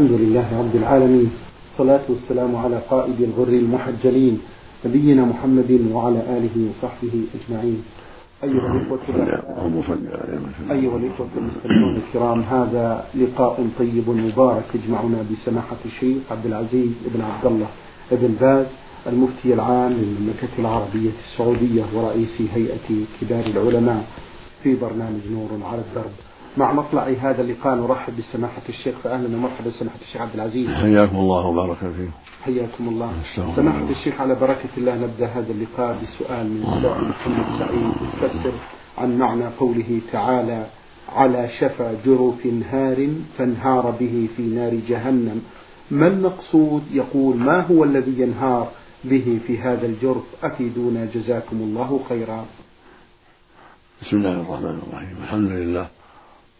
الحمد لله رب العالمين. الصلاة والسلام على قائد الغر المحجلين نبينا محمد وعلى آله وصحبه أجمعين. أيها الإخوة أيها الإخوة المستمعون الكرام هذا لقاء طيب مبارك يجمعنا بسماحة الشيخ عبد العزيز بن عبد الله بن باز المفتي العام للمملكة العربية السعودية ورئيس هيئة كبار العلماء في برنامج نور على الدرب. مع مطلع هذا اللقاء نرحب بسماحة الشيخ فأهلا ومرحبا سماحة الشيخ عبد العزيز. حياكم الله وبارك فيكم حياكم الله. سماحة الشيخ على بركة الله نبدأ هذا اللقاء بسؤال من سائل محمد سعيد يفسر عن معنى قوله تعالى على شفا جرف هار فانهار به في نار جهنم ما المقصود؟ يقول ما هو الذي ينهار به في هذا الجرف؟ أفيدونا جزاكم الله خيرا بسم الله الرحمن الرحيم. الحمد لله.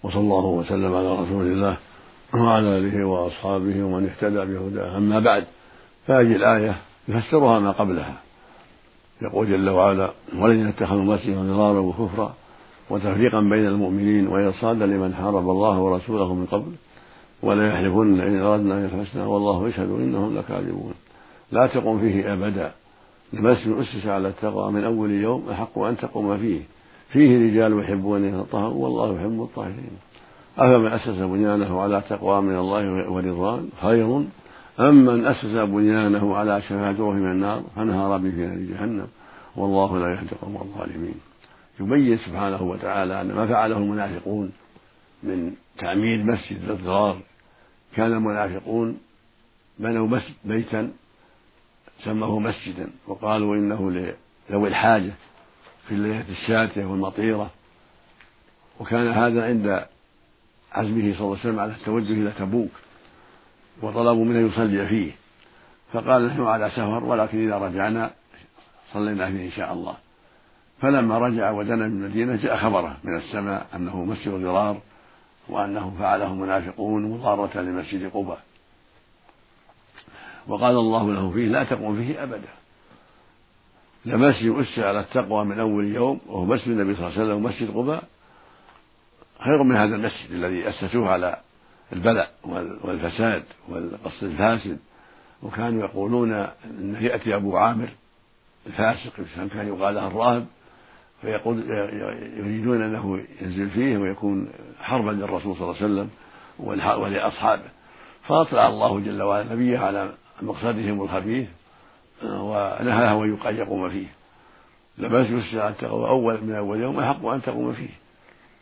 وصلى الله وسلم على رسول الله وعلى آله وأصحابه ومن اهتدى بهداه. أما بعد فهذه الآية يفسرها ما قبلها. يقول جل وعلا والذين اتخذوا مسجدا ضرارا وكفرا وتفريقا بين المؤمنين وإرصادا لمن حارب الله ورسوله من قبل ولا يحلفن إن أردنا الحسنى والله يشهد إنهم لكاذبون. لا تقم فيه أبدا. لمسجد أسس على التقوى من أول يوم أحق أن تقوم فيه. فيه رجال يحبون أن يتطهروا والله يحب الطاهرين. أفمن أسس بنيانه على تقوى من الله ورضوان خير. أم من أسس بنيانه على شفا جرف من النار فانهار به في نار جهنم. والله لا يهدي القوم الظالمين. يبين سبحانه وتعالى أن ما فعله المنافقون من تعمير مسجد الضرار كان المنافقون بنوا مسجد بيتا سموه مسجدا وقالوا إنه لذوي الحاجة. في الليلة الشاتية والمطيرة. وكان هذا عند عزمه صلى الله عليه وسلم على التوجه إلى تبوك وطلبوا منه يصلي فيه. فقال نحن على سفر ولكن إذا رجعنا صلينا فيه إن شاء الله. فلما رجع ودنا من المدينة جاء خبره من السماء أنه مسجد ضرار وأنه فعله منافقون مضارة لمسجد قباء. وقال الله له فيه لا تقوم فيه أبدا. لمسجد أسس على التقوى من أول يوم وهو مسجد النبي صلى الله عليه وسلم ومسجد قباء خير من هذا المسجد الذي أسسوه على البلاء والفساد والقصد الفاسد. وكانوا يقولون أنه يأتي أبو عامر الفاسق كان يقال له الراهب فيقول يريدون أنه ينزل فيه ويكون حربا للرسول صلى الله عليه وسلم ولأصحابه. فأطلع الله جل وعلا نبيه على مقصدهم الخبيث ونهاه أن يقوم فيه. يسجد على التقوى أول من أول يوم أحق أن تقوم فيه.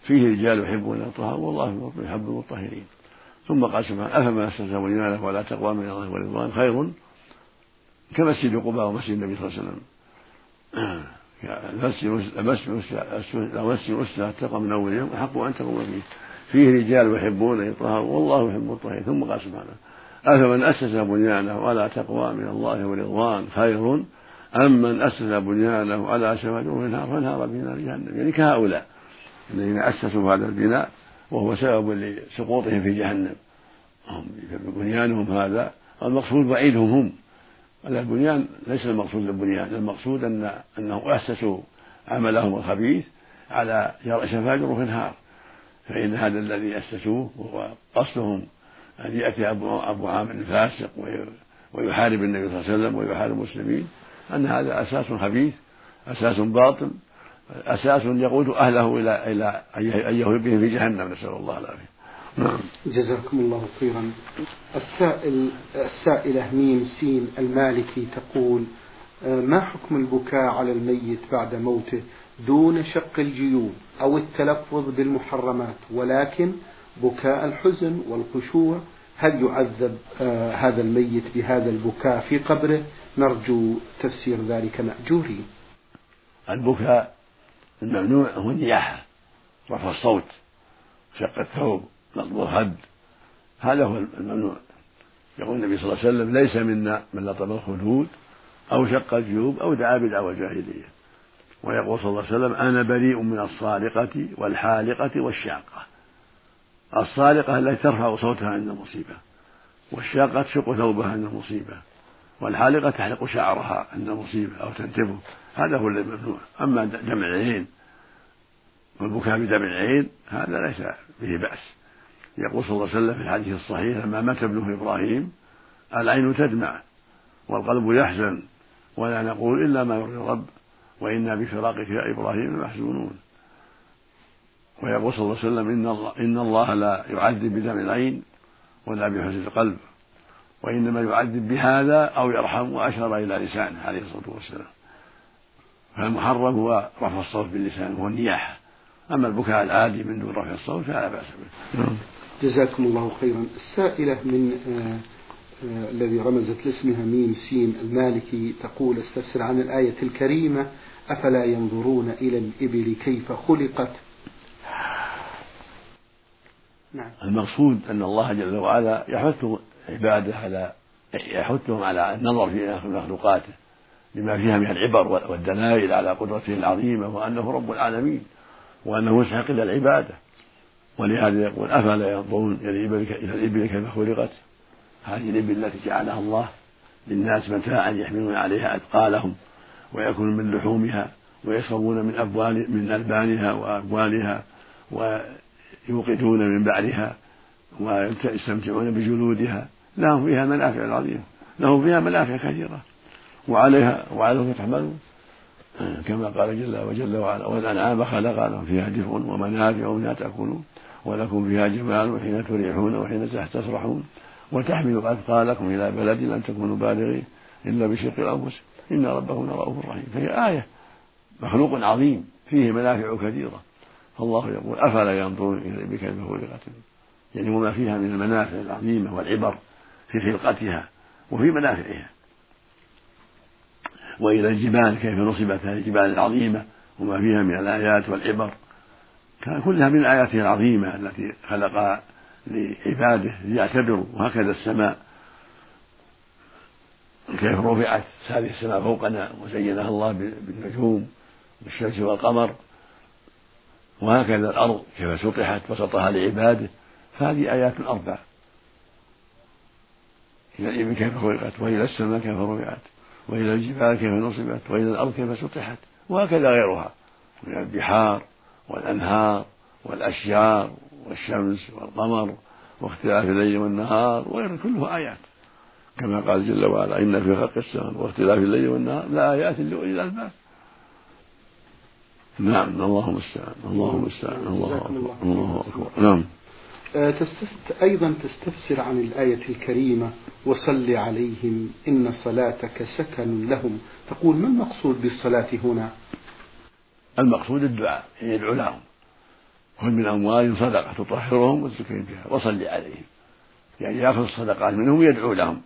فيه رجال يحبون الطهر والله يحب المطهرين. ثم قال سبحانه أفما أسس بنيانه ولا تقوى من الله ورضوان خير كمسجد قباء ومسجد النبي صلى الله عليه وسلم. المسجد أسس على التقوى من أول يوم أحق أن تقوم فيه. فيه رجال يحبون يطهروا والله يحب الطهرين ثم قال سبحانه أفمن أسس بنيانه على تقوى من الله ورضوان خير أم من أسس بنيانه على شفا جرف نار فانهار به نار جهنم. يعني كهؤلاء الذين أسسوا هذا البناء وهو سبب لسقوطهم في جهنم. هم بنيانهم هذا المقصود بعيدهم هم. البنيان ليس المقصود البنيان المقصود أن أنهم أسسوا عملهم الخبيث على شفا جرف نهار فإن هذا الذي أسسوه وهو قصدهم أن يأتي أبو, أبو عامر الفاسق ويحارب النبي صلى الله عليه وسلم ويحارب المسلمين أن هذا أساس خبيث أساس باطل أساس يقود أهله إلى إلى أن يهوي بهم في جهنم نسأل الله العافية. نعم. جزاكم الله خيرا. السائل السائلة ميم سين المالكي تقول ما حكم البكاء على الميت بعد موته دون شق الجيوب أو التلفظ بالمحرمات؟ ولكن بكاء الحزن والخشوع هل يعذب آه هذا الميت بهذا البكاء في قبره؟ نرجو تفسير ذلك مأجورين البكاء الممنوع هو النياحة رفع الصوت شق الثوب نقض الخد هذا هو الممنوع. يقول النبي صلى الله عليه وسلم ليس منا من لطم الخدود أو شق الجيوب أو دعا بدعوى الجاهلية. ويقول صلى الله عليه وسلم أنا بريء من الصارقة والحالقة والشاقة. الصارقة التي ترفع صوتها عند المصيبة والشاقة تشق ثوبها عند المصيبة والحالقة تحلق شعرها عند المصيبة أو تنتفه هذا هو الممنوع أما دمع العين والبكاء بدمع العين هذا ليس به بأس. يقول صلى الله عليه وسلم في الحديث الصحيح لما مات ابنه إبراهيم العين تدمع والقلب يحزن ولا نقول إلا ما يرضي الرب وإنا بفراقك يا إبراهيم لمحزونون. ويقول صلى الله عليه وسلم إن الله, إن الله لا يعذب بدم العين ولا بحزن القلب وإنما يعذب بهذا أو يرحم وأشار إلى لسانه عليه الصلاة والسلام. فالمحرم هو رفع الصوت باللسان وهو النياحة أما البكاء العادي من دون رفع الصوت فلا بأس به. نعم. جزاكم الله خيرا. السائلة من آه آه الذي رمزت لاسمها ميم سين المالكي تقول استفسر عن الآية الكريمة أفلا ينظرون إلى الإبل كيف خلقت؟ نعم. المقصود أن الله جل وعلا يحث عباده على يحثهم على النظر في مخلوقاته لما فيها من العبر والدلائل على قدرته العظيمة وأنه رب العالمين وأنه يستحق إلى العبادة ولهذا يقول أفلا ينظرون إلى الإبل كيف خلقت هذه الإبل التي جعلها الله للناس متاعا يحملون عليها أثقالهم ويأكلون من لحومها ويشربون من أبوال من ألبانها وأبوالها ويوقدون من بعرها ويستمتعون بجلودها. لهم فيها منافع عظيمة لهم فيها منافع كثيرة. وعليها وعليها تحملون كما قال جل وجل وعلا والأنعام خلق لهم فيها دفء ومنافع ومنها تأكلون. ولكم فيها جمال حين تريحون وحين تسرحون. وتحملوا أثقالكم إلى بلد لم تكونوا بالغين إلا بشق الأنفس. إن ربكم لرؤوف رحيم. فهي آية مخلوق عظيم. فيه منافع كثيرة. فالله يقول أفلا ينظرون إلى الإبل كيف خلقت يعني وما فيها من المنافع العظيمة والعبر في خلقتها وفي منافعها. وإلى الجبال كيف نصبت هذه الجبال العظيمة وما فيها من الآيات والعبر. كان كلها من آياته العظيمة التي خلقها لعباده ليعتبروا وهكذا السماء. كيف رفعت هذه السماء فوقنا وزينها الله بالنجوم بالشمس والقمر. وهكذا الأرض كيف سطحت وسطها لعباده. فهذه آيات أربع. إلى الإبل كيف خلقت وإلى السماء كيف رفعت وإلى الجبال كيف نصبت وإلى الأرض كيف سطحت وهكذا غيرها. من البحار والأنهار والأشجار والشمس والقمر واختلاف الليل والنهار وغير كله آيات. كما قال جل وعلا إن في خلق السماء واختلاف الليل والنهار لآيات لأولي الألباب. نعم اللهم المستعان اللهم المستعان الله أكبر الله أكبر. نعم. آه، أيضا تستفسر عن الآية الكريمة وصل عليهم إن صلاتك سكن لهم. تقول ما المقصود بالصلاة هنا؟ المقصود الدعاء يعني يدعو لهم. خذ من أموالهم صدقة تطهرهم وتزكيهم بها وصل عليهم. يعني يأخذ الصدقات منهم ويدعو لهم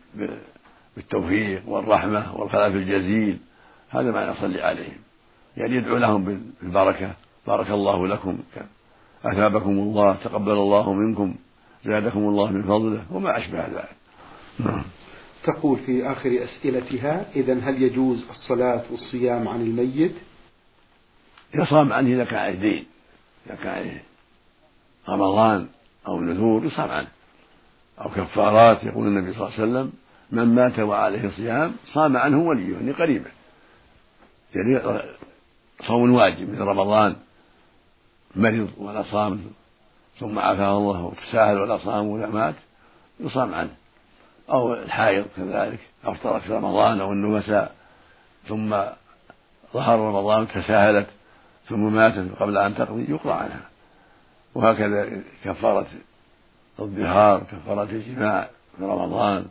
بالتوفيق والرحمة والخلاف الجزيل. هذا معنى صل عليهم. يعني يدعو لهم بالبركة. بارك الله لكم. أثابكم الله تقبل الله منكم زادكم الله من فضله وما أشبه ذلك. نعم. تقول في آخر أسئلتها إذا هل يجوز الصلاة والصيام عن الميت؟ يصام عنه إذا كان عليه دين. إذا كان عليه رمضان أو نذور يصام عنه. أو كفارات يقول النبي صلى الله عليه وسلم من مات وعليه صيام صام عنه وليه يعني قريبه يعني صوم واجب مثل رمضان مرض ولا صام ثم عافاه الله وتساهل ولا صام ولا مات يصام عنه. أو الحائض كذلك أفطرت في رمضان أو النفساء ثم ظهر رمضان تساهلت ثم ماتت قبل أن تقضي يقرأ عنها. وهكذا كفارة الظهار كفارة الجماع في رمضان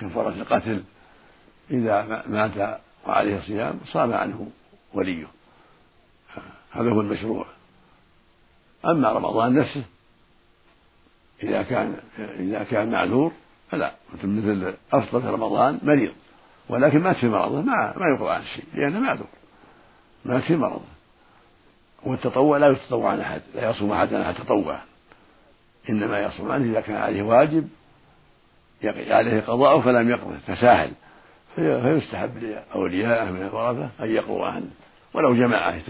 كفارة القتل إذا مات وعليه صيام صام عنه وليه. هذا هو المشروع. أما رمضان نفسه إذا كان إذا كان معذور فلا. مثل أفطر في رمضان مريض. ولكن مات في مرضه ما ما يقرأ عن شيء لأنه معذور. مات في مرضه والتطوع لا يتطوع عن أحد لا يصوم أحد عن تطوع إنما يصوم عنه إذا كان عليه واجب عليه قضاء فلم يقضه تساهل. فيستحب لأوليائه من الورثة أن يقضوا عنه. ولو جماعة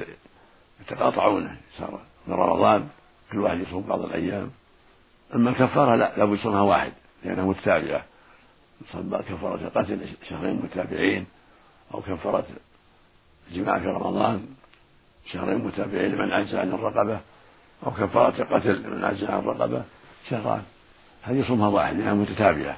يتقاطعونه صار من رمضان كل واحد يصوم بعض الأيام. أما الكفارة لا لابد يصومها واحد لأنها متتابعة. كفارة القتل شهرين متابعين أو كفارة الجماع في رمضان شهرين متابعين لمن عجز عن الرقبة أو كفارة القتل لمن عجز عن الرقبة شهران. هل يصومها واحد؟ لأنها متتابعة.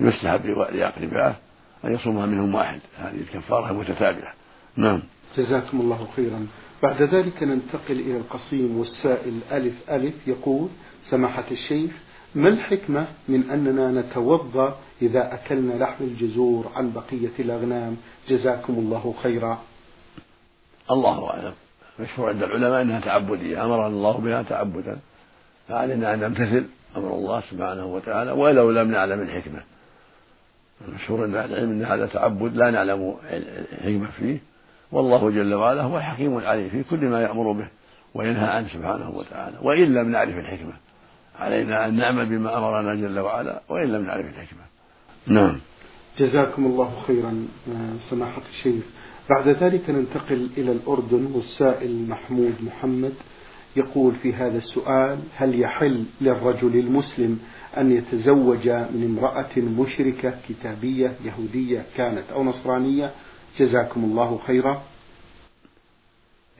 يستحب لأقربائه أن يصومها منهم واحد. هذه الكفارة متتابعة. نعم. جزاكم الله خيرا. بعد ذلك ننتقل إلى القصيم والسائل ألف ألف يقول سماحة الشيخ ما الحكمة من أننا نتوضأ إذا أكلنا لحم الجزور عن بقية الأغنام؟ جزاكم الله خيرا. الله أعلم. مشهور عند العلماء أنها تعبدية. أمرنا الله بها تعبدا. فعلينا أن نمتثل أمر الله سبحانه وتعالى ولو لم نعلم الحكمة. المشهور عند العلم أن هذا تعبد لا نعلم الحكمة فيه. والله جل وعلا هو الحكيم العليم في كل ما يأمر به وينهى عنه سبحانه وتعالى. وإن لم نعرف الحكمة علينا أن نعمل بما أمرنا جل وعلا وإن لم نعرف الحكمة. نعم. جزاكم الله خيرا سماحة الشيخ. بعد ذلك ننتقل إلى الأردن والسائل محمود محمد يقول في هذا السؤال هل يحل للرجل المسلم أن يتزوج من امرأة مشركة كتابية يهودية كانت أو نصرانية جزاكم الله خيرا.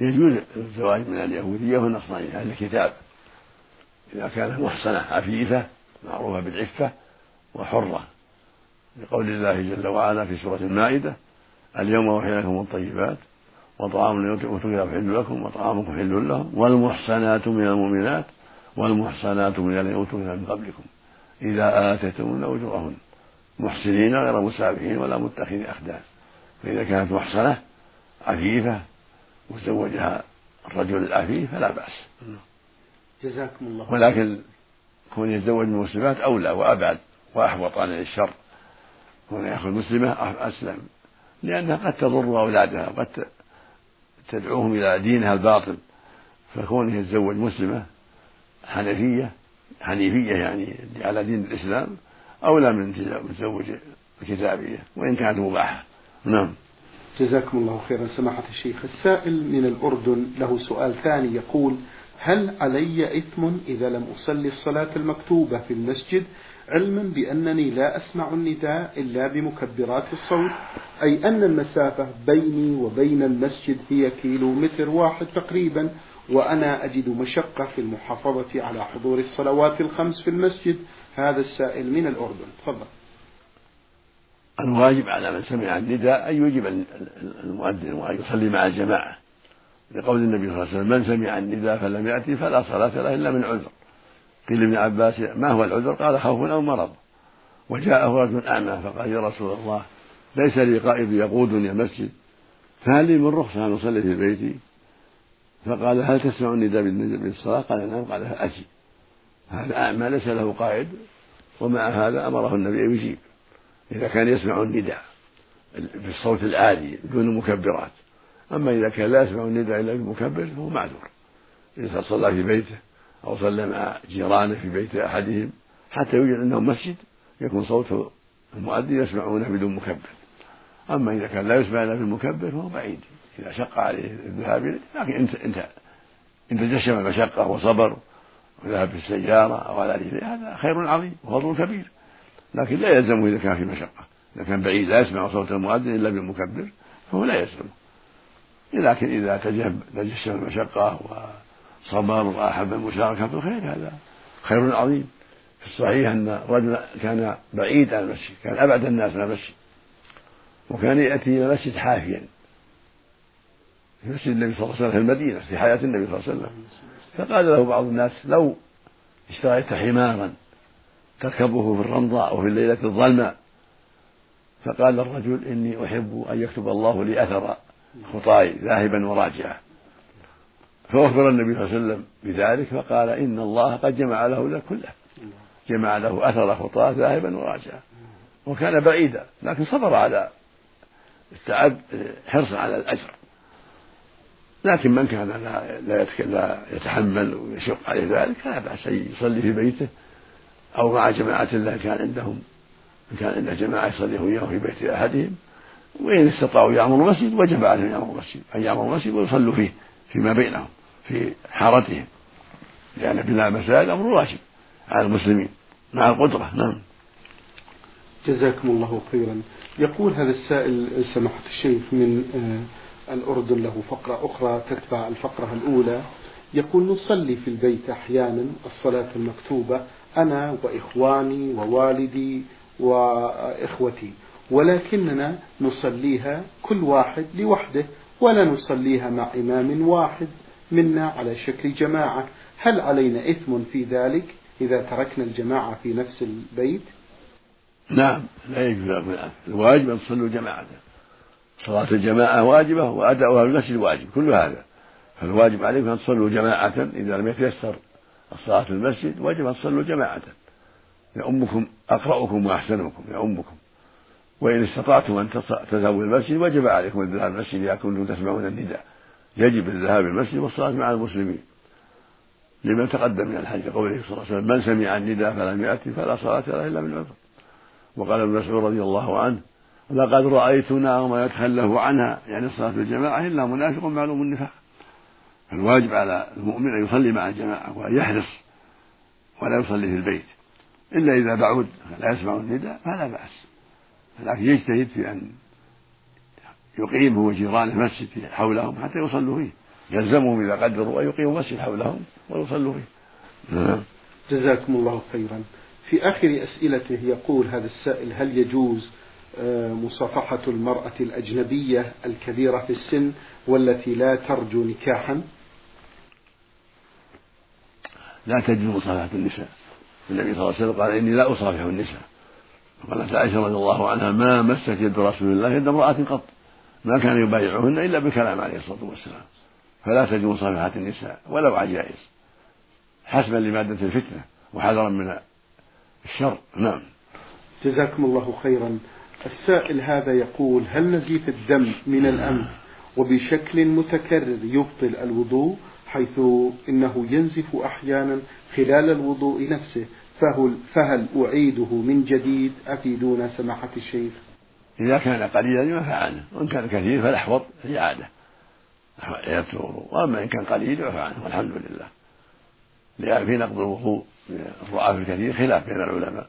يجوز الزواج من اليهودية والنصرانية أهل الكتاب إذا كانت محصنة عفيفة معروفة بالعفة وحرة. لقول الله جل وعلا في سورة المائدة اليوم أحل لكم الطيبات وطعام الكتاب حل لكم وطعامكم حل لهم. والمحصنات من المؤمنات والمحصنات من الذين أوتوا من قبلكم. إذا آتيتم أجورهن. محسنين غير مسافحين ولا متخذي أخدان. فإذا كانت محصنة عفيفة وزوجها الرجل العفيف فلا بأس. جزاكم الله ولكن كون يتزوج من المسلمات أولى وأبعد وأحوط عن الشر. كون يأخذ مسلمة أسلم. لأنها قد تضر أولادها وقد تدعوهم إلى دينها الباطل. فكونه يتزوج مسلمة حنفية حنيفية يعني على دين الإسلام أولى من تزوج الكتابية وإن كانت مباحة. نعم. جزاكم الله خيرا. سماحة الشيخ السائل من الأردن له سؤال ثاني يقول هل علي إثم إذا لم أصلي الصلاة المكتوبة في المسجد علما بأنني لا أسمع النداء إلا بمكبرات الصوت؟ أي أن المسافة بيني وبين المسجد هي كيلو متر واحد تقريبا وأنا أجد مشقة في المحافظة على حضور الصلوات الخمس في المسجد؟ هذا السائل من الأردن. تفضل. الواجب على من سمع النداء أن يجيب المؤذن وأن يصلي مع الجماعة. لقول النبي صلى الله عليه وسلم من سمع النداء فلم يأتي فلا صلاة له إلا من عذر. قيل لابن عباس ما هو العذر؟ قال خوف أو مرض. وجاءه رجل أعمى فقال يا رسول الله ليس لي قائد يقودني المسجد فهل لي من رخصة أن أصلي في بيتي؟ فقال هل تسمع النداء بالصلاة قال نعم. قال أجي. هذا أعمى ليس له قائد ومع هذا أمره النبي أن يجيب. إذا كان يسمع النداء بالصوت العالي دون مكبرات أما إذا كان لا يسمع النداء إلا بالمكبر فهو معذور. إذا صلى في بيته أو صلى مع جيرانه في بيت أحدهم حتى يوجد عندهم مسجد يكون صوت المؤذن يسمعونه بدون مكبر. أما إذا كان لا يسمع إلا بالمكبر فهو بعيد. إذا شق عليه الذهاب لكن إن إن إن تجشم المشقة وصبر وذهب في السيارة أو على رجله هذا خير عظيم وفضل كبير. لكن لا يلزمه إذا كان في مشقة. إذا كان بعيد لا يسمع صوت المؤذن إلا بالمكبر فهو لا يلزمه لكن إذا تجشم المشقة وصبر وأحب المشاركة في الخير هذا خير عظيم. في الصحيح أن رجلا كان بعيد عن المسجد كان أبعد الناس عن المسجد وكان يأتي إلى المسجد حافيا. في مسجد النبي صلى الله عليه وسلم في المدينة في حياة النبي صلى الله عليه وسلم. فقال له بعض الناس لو اشتريت حمارا تركبه في الرمضاء أو في الليلة الظلماء فقال الرجل إني أحب أن يكتب الله لي أثر خطاي ذاهبا وراجعا. فأخبر النبي صلى الله عليه وسلم بذلك فقال إن الله قد جمع له ذلك كله جمع له أثر خطاه ذاهبا وراجعا. وكان بعيدا لكن صبر على التعب حرصا على الأجر. لكن من كان لا, لا, لا يتحمل ويشق عليه ذلك فلا بأس أن يصلي في بيته. أو مع جماعة الله كان عندهم إن كان عنده جماعة يصلي وياه في بيت أحدهم وإن استطاعوا يعمروا المسجد وجب عليهم يعمروا المسجد أن يعمروا المسجد ويصلوا فيه فيما بينهم في حارتهم. لأن بناء المساجد أمر واجب على المسلمين مع القدرة. نعم. جزاكم الله خيرا. يقول هذا السائل سماحة الشيخ من آه، الأردن له فقرة أخرى تتبع الفقرة الأولى. يقول نصلي في البيت أحيانا الصلاة المكتوبة أنا وإخواني ووالدي وإخوتي ولكننا نصليها كل واحد لوحده ولا نصليها مع إمام واحد منا على شكل جماعة. هل علينا إثم في ذلك إذا تركنا الجماعة في نفس البيت؟ نعم لا يجوز الواجب أن تصلوا جماعة. صلاة الجماعة واجبة وأداؤها المسجد واجب كل هذا. فالواجب عليكم أن تصلوا جماعة إذا لم يتيسر. الصلاة في المسجد وجب أن تصلوا جماعة. يؤمكم أقرأكم وأحسنكم يؤمكم وإن استطعتم أن تذهبوا إلى المسجد وجب عليكم الذهاب إلى المسجد إذا كنتم تسمعون النداء. يجب الذهاب إلى المسجد والصلاة مع المسلمين. لما تقدم من الحديث قوله صلى الله عليه وسلم من سمع النداء فلم يأتي فلا صلاة له إلا بالعذر وقال ابن مسعود رضي الله عنه لقد رأيتنا وما يتخلف عنها. يعني الصلاة الجماعة إلا منافق معلوم النفاق. فالواجب على المؤمن أن يصلي مع الجماعة وأن يحرص ولا يصلي في البيت. إلا إذا بعد لا يسمع النداء فلا بأس. لكن يجتهد في أن يقيم هو جيران المسجد حولهم حتى يصلوا فيه. يلزمهم إذا قدروا أن يقيموا مسجد حولهم ويصلوا فيه. نعم. جزاكم الله خيرا. في آخر أسئلته يقول هذا السائل هل يجوز آه، مصافحة المرأة الأجنبية الكبيرة في السن والتي لا ترجو نكاحا؟ لا تجوز مصافحة النساء. النبي صلى الله عليه وسلم قال إني لا أصافح النساء. وقالت عائشة رضي الله عنها ما مست يد رسول الله يد امرأة قط. ما كان يبايعهن إلا بالكلام عليه الصلاة والسلام. فلا تجوز مصافحة النساء ولو عجائز حسبا لمادة الفتنة وحذرا من الشر. نعم. جزاكم الله خيرا. السائل هذا يقول هل نزيف الدم من الأنف وبشكل متكرر يبطل الوضوء حيث إنه ينزف أحيانا خلال الوضوء نفسه فهل, فهل أعيده من جديد أفيدونا سماحة الشيخ؟ إذا كان قليلا يعفى عنه وإن كان كثير فالأحوط الإعادة إعادة الوضوء. وأما إن كان قليل يعفى عنه والحمد لله. لأن في نقض الوضوء الضعاف الكثير خلاف بين العلماء.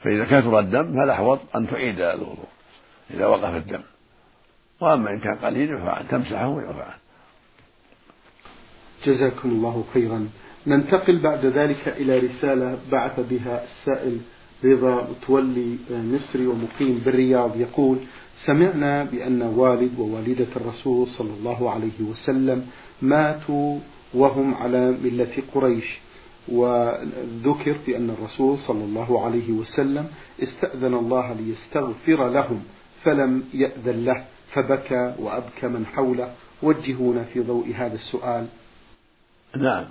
فإذا كثر الدم فالأحوط أن تعيد الوضوء إذا وقف الدم. وأما إن كان قليل يعفى عنه تمسحه ويعفى عنه جزاكم الله خيرا. ننتقل بعد ذلك إلى رسالة بعث بها السائل رضا متولي مصري ومقيم بالرياض يقول سمعنا بأن والد ووالدة الرسول صلى الله عليه وسلم ماتوا وهم على ملة قريش وذكر بأن الرسول صلى الله عليه وسلم استأذن الله ليستغفر لهم فلم يأذن له فبكى وأبكى من حوله. وجهونا في ضوء هذا السؤال. نعم.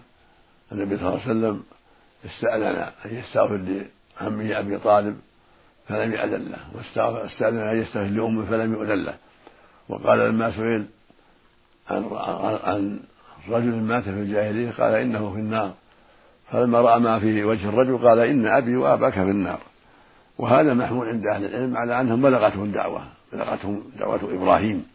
النبي صلى الله عليه وسلم استأذن أن يستغفر لعمه أبي طالب فلم يأذن له واستأذن أن يستغفر لأمه فلم يؤذن له. وقال لما سئل عن عن رجل مات في الجاهلية قال إنه في النار. فلما رأى ما في وجه الرجل قال إن أبي وأباك في النار. وهذا محمول عند أهل العلم على أنهم بلغتهم الدعوة بلغتهم دعوة إبراهيم.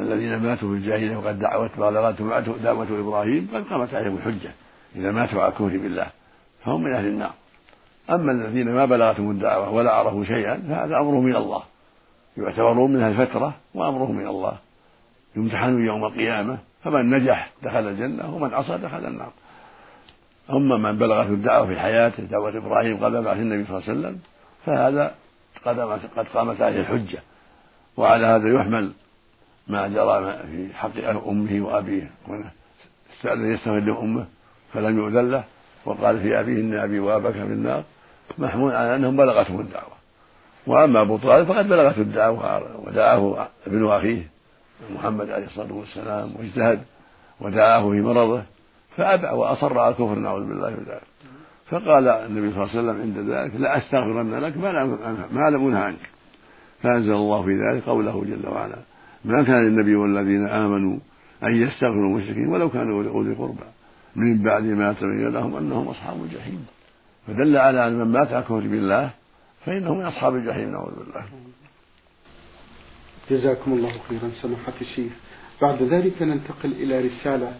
فالذين ماتوا في الجاهلية وقد دعوت بلغتهم دعوة إبراهيم قد قامت عليهم الحجة إذا ماتوا على الكفر بالله فهم من أهل النار. أما الذين ما بلغتهم الدعوة ولا عرفوا شيئا فهذا أمره من الله. يعتبرون منها الفترة وأمره من الله. يمتحنون يوم القيامة فمن نجح دخل الجنة ومن عصى دخل النار. أما من بلغته الدعوة في حياته دعوة إبراهيم قبل بعث النبي صلى الله عليه وسلم فهذا قد قامت عليه الحجة. وعلى هذا يحمل ما جرى في حق أمه وأبيه. استأذن يستغفر أمه فلم يؤذن له وقال في أبيه إن أبي وأباك في النار. محمول على أنهم بلغتهم الدعوة. وأما أبو طالب فقد بلغته الدعوة ودعاه ابن أخيه محمد عليه الصلاة والسلام واجتهد ودعاه في مرضه فأبى وأصر على الكفر نعوذ بالله من ذلك. فقال النبي صلى الله عليه وسلم عند ذلك لا أستغفرن لك ما لم ما لم أنه عنك. فأنزل الله في ذلك قوله جل وعلا ما كان للنبي والذين آمنوا أن يستغفروا المشركين ولو كانوا أولي قربى. من بعد ما تبين لهم أنهم أصحاب الجحيم. فدل على أن من مات على بالله فإنه من أصحاب الجحيم نعوذ بالله. جزاكم الله خيرا سماحة الشيخ. بعد ذلك ننتقل إلى رسالة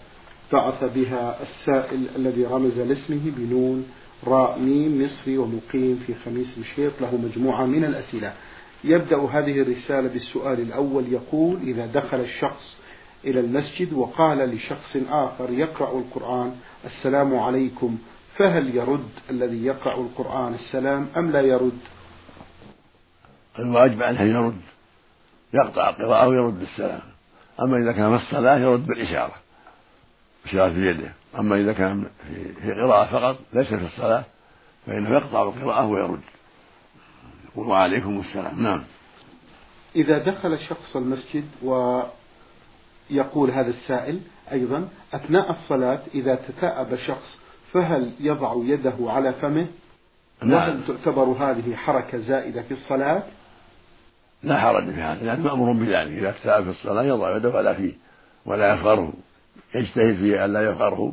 بعث بها السائل الذي رمز لاسمه بنون راء ميم مصري ومقيم في خميس مشيط له مجموعة من الأسئلة. يبدأ هذه الرسالة بالسؤال الأول يقول إذا دخل الشخص إلى المسجد وقال لشخص آخر يقرأ القرآن السلام عليكم فهل يرد الذي يقرأ القرآن السلام أم لا يرد؟ الواجب أن يرد. يقطع القراءة ويرد السلام أما إذا كان في الصلاة يرد بالإشارة. إشارة بيده أما إذا كان في قراءة فقط ليس في الصلاة فإنه يقطع القراءة ويرد. وعليكم السلام. نعم. إذا دخل شخص المسجد ويقول هذا السائل أيضا أثناء الصلاة إذا تثاءب شخص فهل يضع يده على فمه؟ نعم. وهل تعتبر هذه حركة زائدة في الصلاة؟ لا حرج في هذا لأنه مأمور بذلك. إذا اكتئب في الصلاة يضع يده على فيه ولا يفخره يجتهد في أن لا يفخره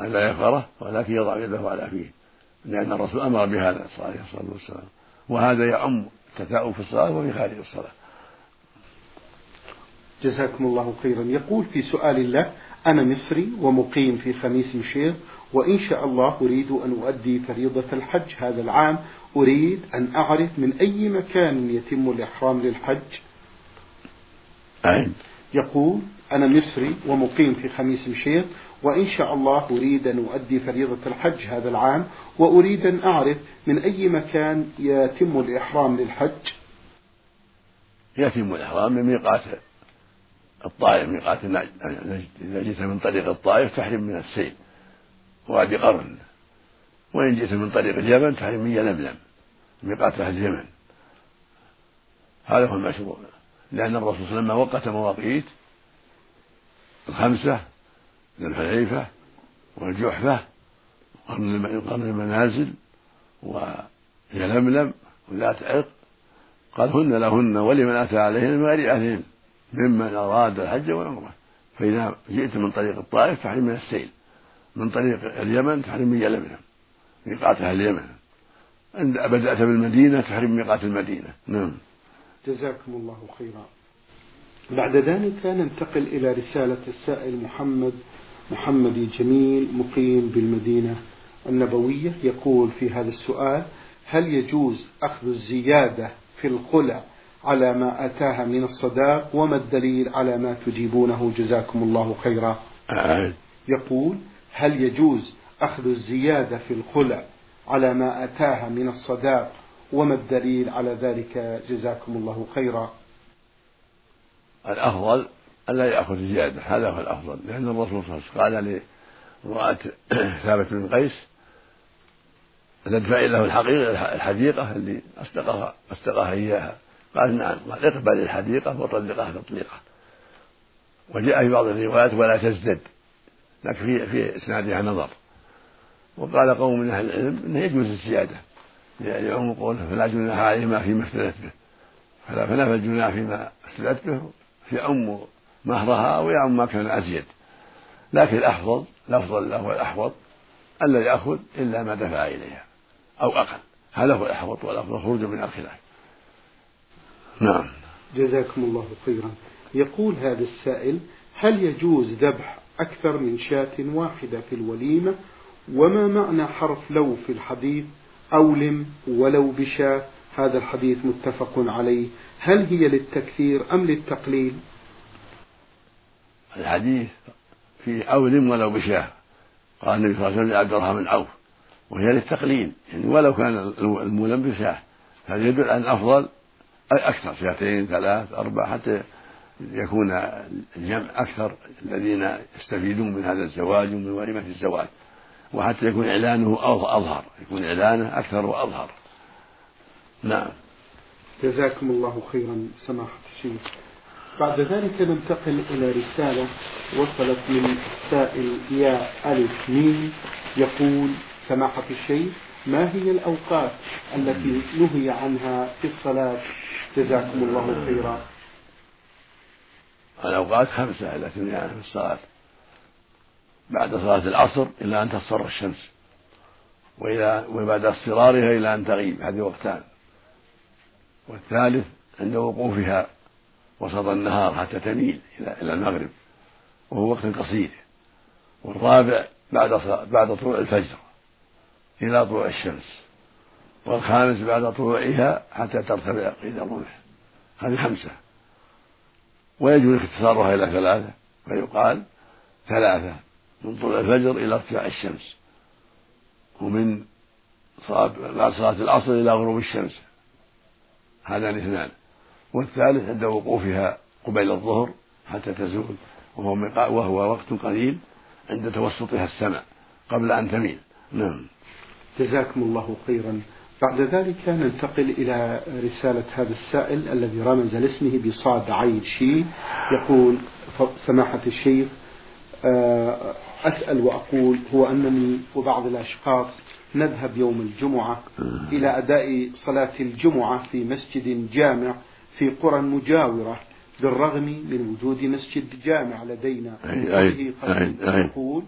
أن لا يفخره ولكن يضع يده على فيه. لأن الرسول أمر بهذا عليه الصلاة والسلام. وهذا يعم التثاؤب في الصلاة وفي خارج الصلاة. جزاكم الله خيرا. يقول في سؤال الله أنا مصري ومقيم في خميس مشير وإن شاء الله أريد أن أؤدي فريضة الحج هذا العام. أريد أن أعرف من أي مكان يتم الإحرام للحج؟ أين؟ يقول أنا مصري ومقيم في خميس مشيط وإن شاء الله أريد أن أؤدي فريضة الحج هذا العام وأريد أن أعرف من أي مكان يتم الإحرام للحج. يتم الإحرام من ميقات الطائف ميقات نجد إذا جئت من طريق الطائف تحرم من السيل وادي قرن وإن جئت من طريق اليمن تحرم من يلملم ميقات أهل اليمن. هذا هو المشروع. لأن الرسول صلى الله عليه وسلم وقت مواقيت الخمسة ذي الحليفة والجحفة وقرن المنازل ويلملم وذات عرق. قال هن لهن ولمن أتى عليهن من غير أهلهن ممن أراد الحج والعمرة. فإذا جئت من طريق الطائف فحرم من السيل من طريق اليمن تحرم من يلملم ميقات أهل اليمن. عند بدأت بالمدينة تحرم ميقات المدينة. نعم. جزاكم الله خيرا. بعد ذلك ننتقل إلى رسالة السائل محمد محمد جميل مقيم بالمدينة النبوية يقول في هذا السؤال هل يجوز أخذ الزيادة في الخلع على ما أتاها من الصداق؟ وما الدليل على ما تجيبونه؟ جزاكم الله خيرا. يقول هل يجوز أخذ الزيادة في الخلع على ما أتاها من الصداق؟ وما الدليل على ذلك؟ جزاكم الله خيرا. الأفضل ألا يأخذ زيادة هذا هو الأفضل. لأن الرسول صلى الله عليه وسلم قال لامرأة ثابت بن قيس تدفع له الحقيقة الحديقة اللي أصدقها أصدقها إياها. قال نعم قال اقبل الحديقة وطلقها تطليقة وجاء في بعض الروايات ولا تزدد. لكن في في إسنادها نظر. وقال قوم من أهل العلم أنه يجوز الزيادة. لعموم قوله فلا جناح عليهما فيما افتدت به. فلا فنفى الجناح فيما افتدت به يعم مهرها ويعم ما كان أزيد. لكن الأفضل الأفضل له والأحوط ألا يأخذ إلا ما دفع إليها أو أقل. هذا هو الأحوط والأفضل خروج من الخلاف. نعم. جزاكم الله خيرا. يقول هذا السائل هل يجوز ذبح أكثر من شاة واحدة في الوليمة؟ وما معنى حرف لو في الحديث؟ أولم ولو بشاة. هذا الحديث متفق عليه. هل هي للتكثير أم للتقليل؟ الحديث فيه أولم ولو بشاه. قال النبي صلى الله عليه وسلم لعبد الرحمن بن عوف وهي للتقليل يعني ولو كان المولم بشاه. هذا يدل على الأفضل أكثر شاتين ثلاث أربع حتى يكون الجمع أكثر الذين يستفيدون من هذا الزواج ومن وليمة الزواج. وحتى يكون إعلانه أظهر يكون إعلانه أكثر وأظهر. نعم. جزاكم الله خيرا سماحة الشيخ. بعد ذلك ننتقل إلى رسالة وصلت من السائل يا ألف ميم. يقول سماحة الشيخ ما هي الأوقات التي نهي عنها في الصلاة؟ جزاكم الله خيرا. الأوقات خمسة التي نهي عنها في الصلاة. بعد صلاة العصر إلى أن تصفر الشمس وإلى وبعد اصفرارها إلى أن تغيب هذه وقتان. والثالث عند وقوفها. وسط النهار حتى تميل إلى المغرب وهو وقت قصير. والرابع بعد بعد طلوع الفجر إلى طلوع الشمس والخامس بعد طلوعها حتى ترتفع قيد الرمح هذه خمسة. ويجوز اختصارها إلى ثلاثة فيقال ثلاثة من طلوع الفجر إلى ارتفاع الشمس. ومن بعد صلاة العصر إلى غروب الشمس. هذان اثنان. والثالث عند وقوفها قبيل الظهر حتى تزول وهو وهو وقت قليل عند توسطها السماء قبل أن تميل. نعم. جزاكم الله خيرا. بعد ذلك ننتقل إلى رسالة هذا السائل الذي رمز لاسمه بصاد عين شي. يقول سماحة الشيخ آه، أسأل وأقول هو أنني وبعض الأشخاص نذهب يوم الجمعة إلى أداء صلاة الجمعة في مسجد جامع في قرى مجاورة بالرغم من وجود مسجد جامع لدينا. أي يقول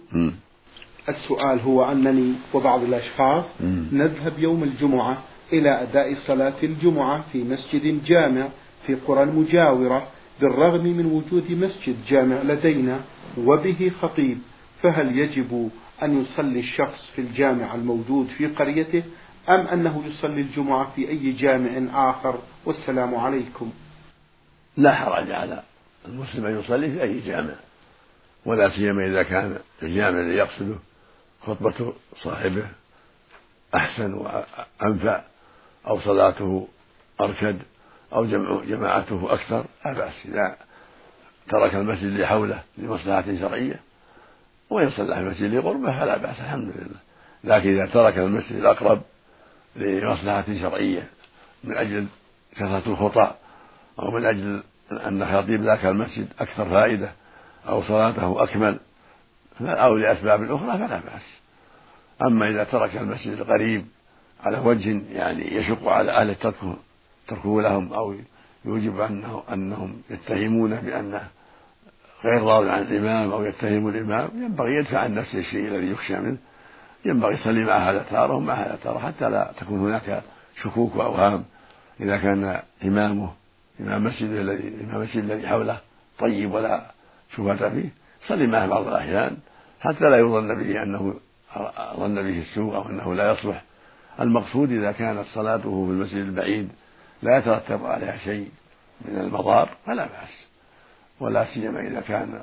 السؤال هو أنني وبعض الأشخاص نذهب يوم الجمعة إلى أداء صلاة الجمعة في مسجد جامع في قرى مجاورة بالرغم من وجود مسجد جامع لدينا وبه خطيب. فهل يجب أن يصلي الشخص في الجامع الموجود في قريته أم أنه يصلي الجمعة في أي جامع آخر؟ والسلام عليكم. لا حرج على المسلم أن يصلي في أي جامع ولا سيما إذا كان الجامع الذي يقصده خطبة صاحبه أحسن وأنفع أو صلاته أركد أو جمع جماعته أكثر. لا بأس إذا ترك المسجد اللي حوله لمصلحة شرعية وإن صلى في المسجد لقربه فلا بأس الحمد لله. لكن إذا ترك المسجد الأقرب لمصلحة شرعية من أجل كثرة الخطى أو من أجل أن خطيب ذاك المسجد أكثر فائدة أو صلاته أكمل أو لأسباب أخرى فلا بأس. أما إذا ترك المسجد القريب على وجه يعني يشق على أهل تركه تركه لهم أو يوجب أنه أنهم يتهمونه بأنه غير راض عن الإمام أو يتهم الإمام ينبغي يدفع عن نفسه الشيء الذي يخشى منه. ينبغي يصلي مع هذا تارة ومع هذا تارة حتى لا تكون هناك شكوك وأوهام. إذا كان إمامه إمام مسجد الذي إمام المسجد الذي حوله طيب ولا شبهة فيه صلي معه بعض الأحيان حتى لا يظن به أنه ظن به السوء أو أنه لا يصلح. المقصود إذا كانت صلاته في المسجد البعيد لا يترتب عليها شيء من المضار فلا بأس. ولا سيما إذا كان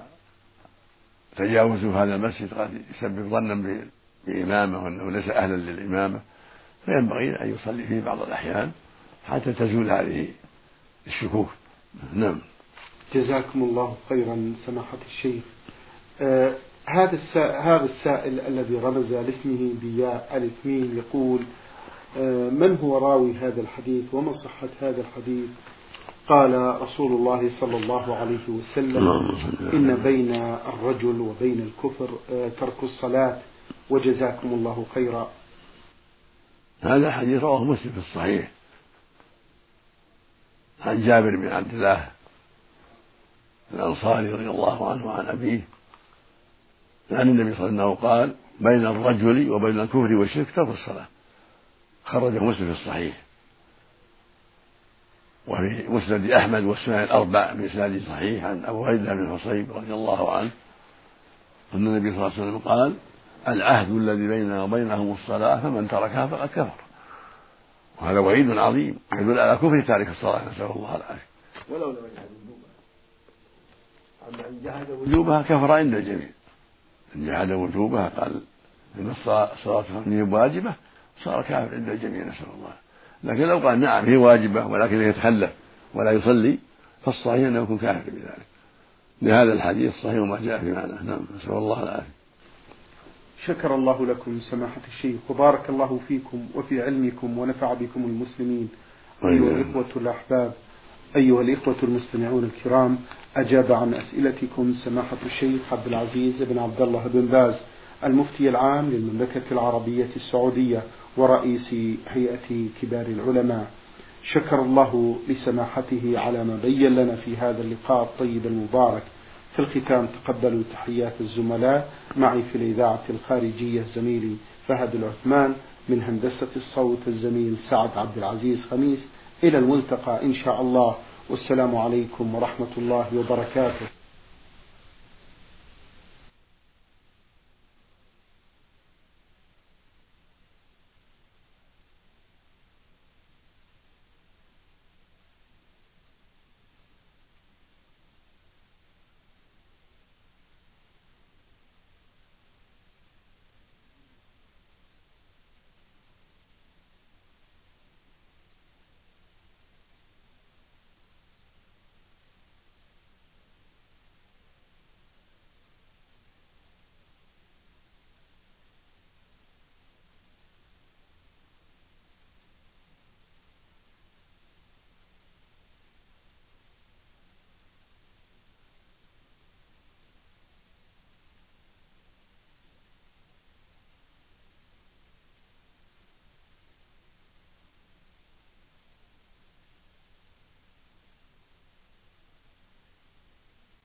تجاوزه هذا المسجد قد يسبب ظنا بإمامة وأنه ليس أهلا للإمامة فينبغي أن يصلي فيه بعض الأحيان. حتى تزول هذه الشكوك. نعم. جزاكم الله خيرا سماحة الشيخ. آه هذا هذا السائل الذي رمز لاسمه بياء ألف ميم يقول آه من هو راوي هذا الحديث وما صحة هذا الحديث؟ قال رسول الله صلى الله عليه وسلم إن بين الرجل وبين الكفر آه، ترك الصلاة وجزاكم الله خيرا. هذا حديث رواه مسلم في الصحيح. عن جابر بن عبد الله الأنصاري رضي الله عنه وعن أبيه عن النبي صلى الله عليه وسلم قال بين الرجل وبين الكفر والشرك ترك الصلاة خرجه مسلم في الصحيح. وفي مسند أحمد والسنن الأربع بإسناد صحيح عن أبو هريرة بن حصيب رضي الله عنه أن النبي صلى الله عليه وسلم قال العهد الذي بيننا وبينهم الصلاة فمن تركها فقد كفر وهذا وعيد عظيم. يدل على كفر تارك الصلاة نسأل الله العافية. ولو لم يجحد وجوبها. أما إن جحد وجوبها كفر عند الجميع. إن جحد وجوبها قال إن الصلاة واجبة صار كافر عند الجميع نسأل الله لكن لو قال نعم هي واجبة ولكن يتخلف ولا يصلي فالصحيح أنه يكون كافر بذلك. لهذا الحديث الصحيح وما جاء في معناه. نعم نسأل الله العافية. شكر الله لكم سماحة الشيخ وبارك الله فيكم وفي علمكم ونفع بكم المسلمين. أيها الإخوة الأحباب أيها الإخوة المستمعون الكرام أجاب عن أسئلتكم سماحة الشيخ عبد العزيز بن عبد الله بن باز المفتي العام للمملكة العربية السعودية ورئيس هيئة كبار العلماء. شكر الله لسماحته على ما بين لنا في هذا اللقاء الطيب المبارك. في الختام تقبلوا تحيات الزملاء. معي في الإذاعة الخارجية زميلي فهد العثمان من هندسة الصوت الزميل سعد عبد العزيز خميس. إلى الملتقى إن شاء الله. والسلام عليكم ورحمة الله وبركاته.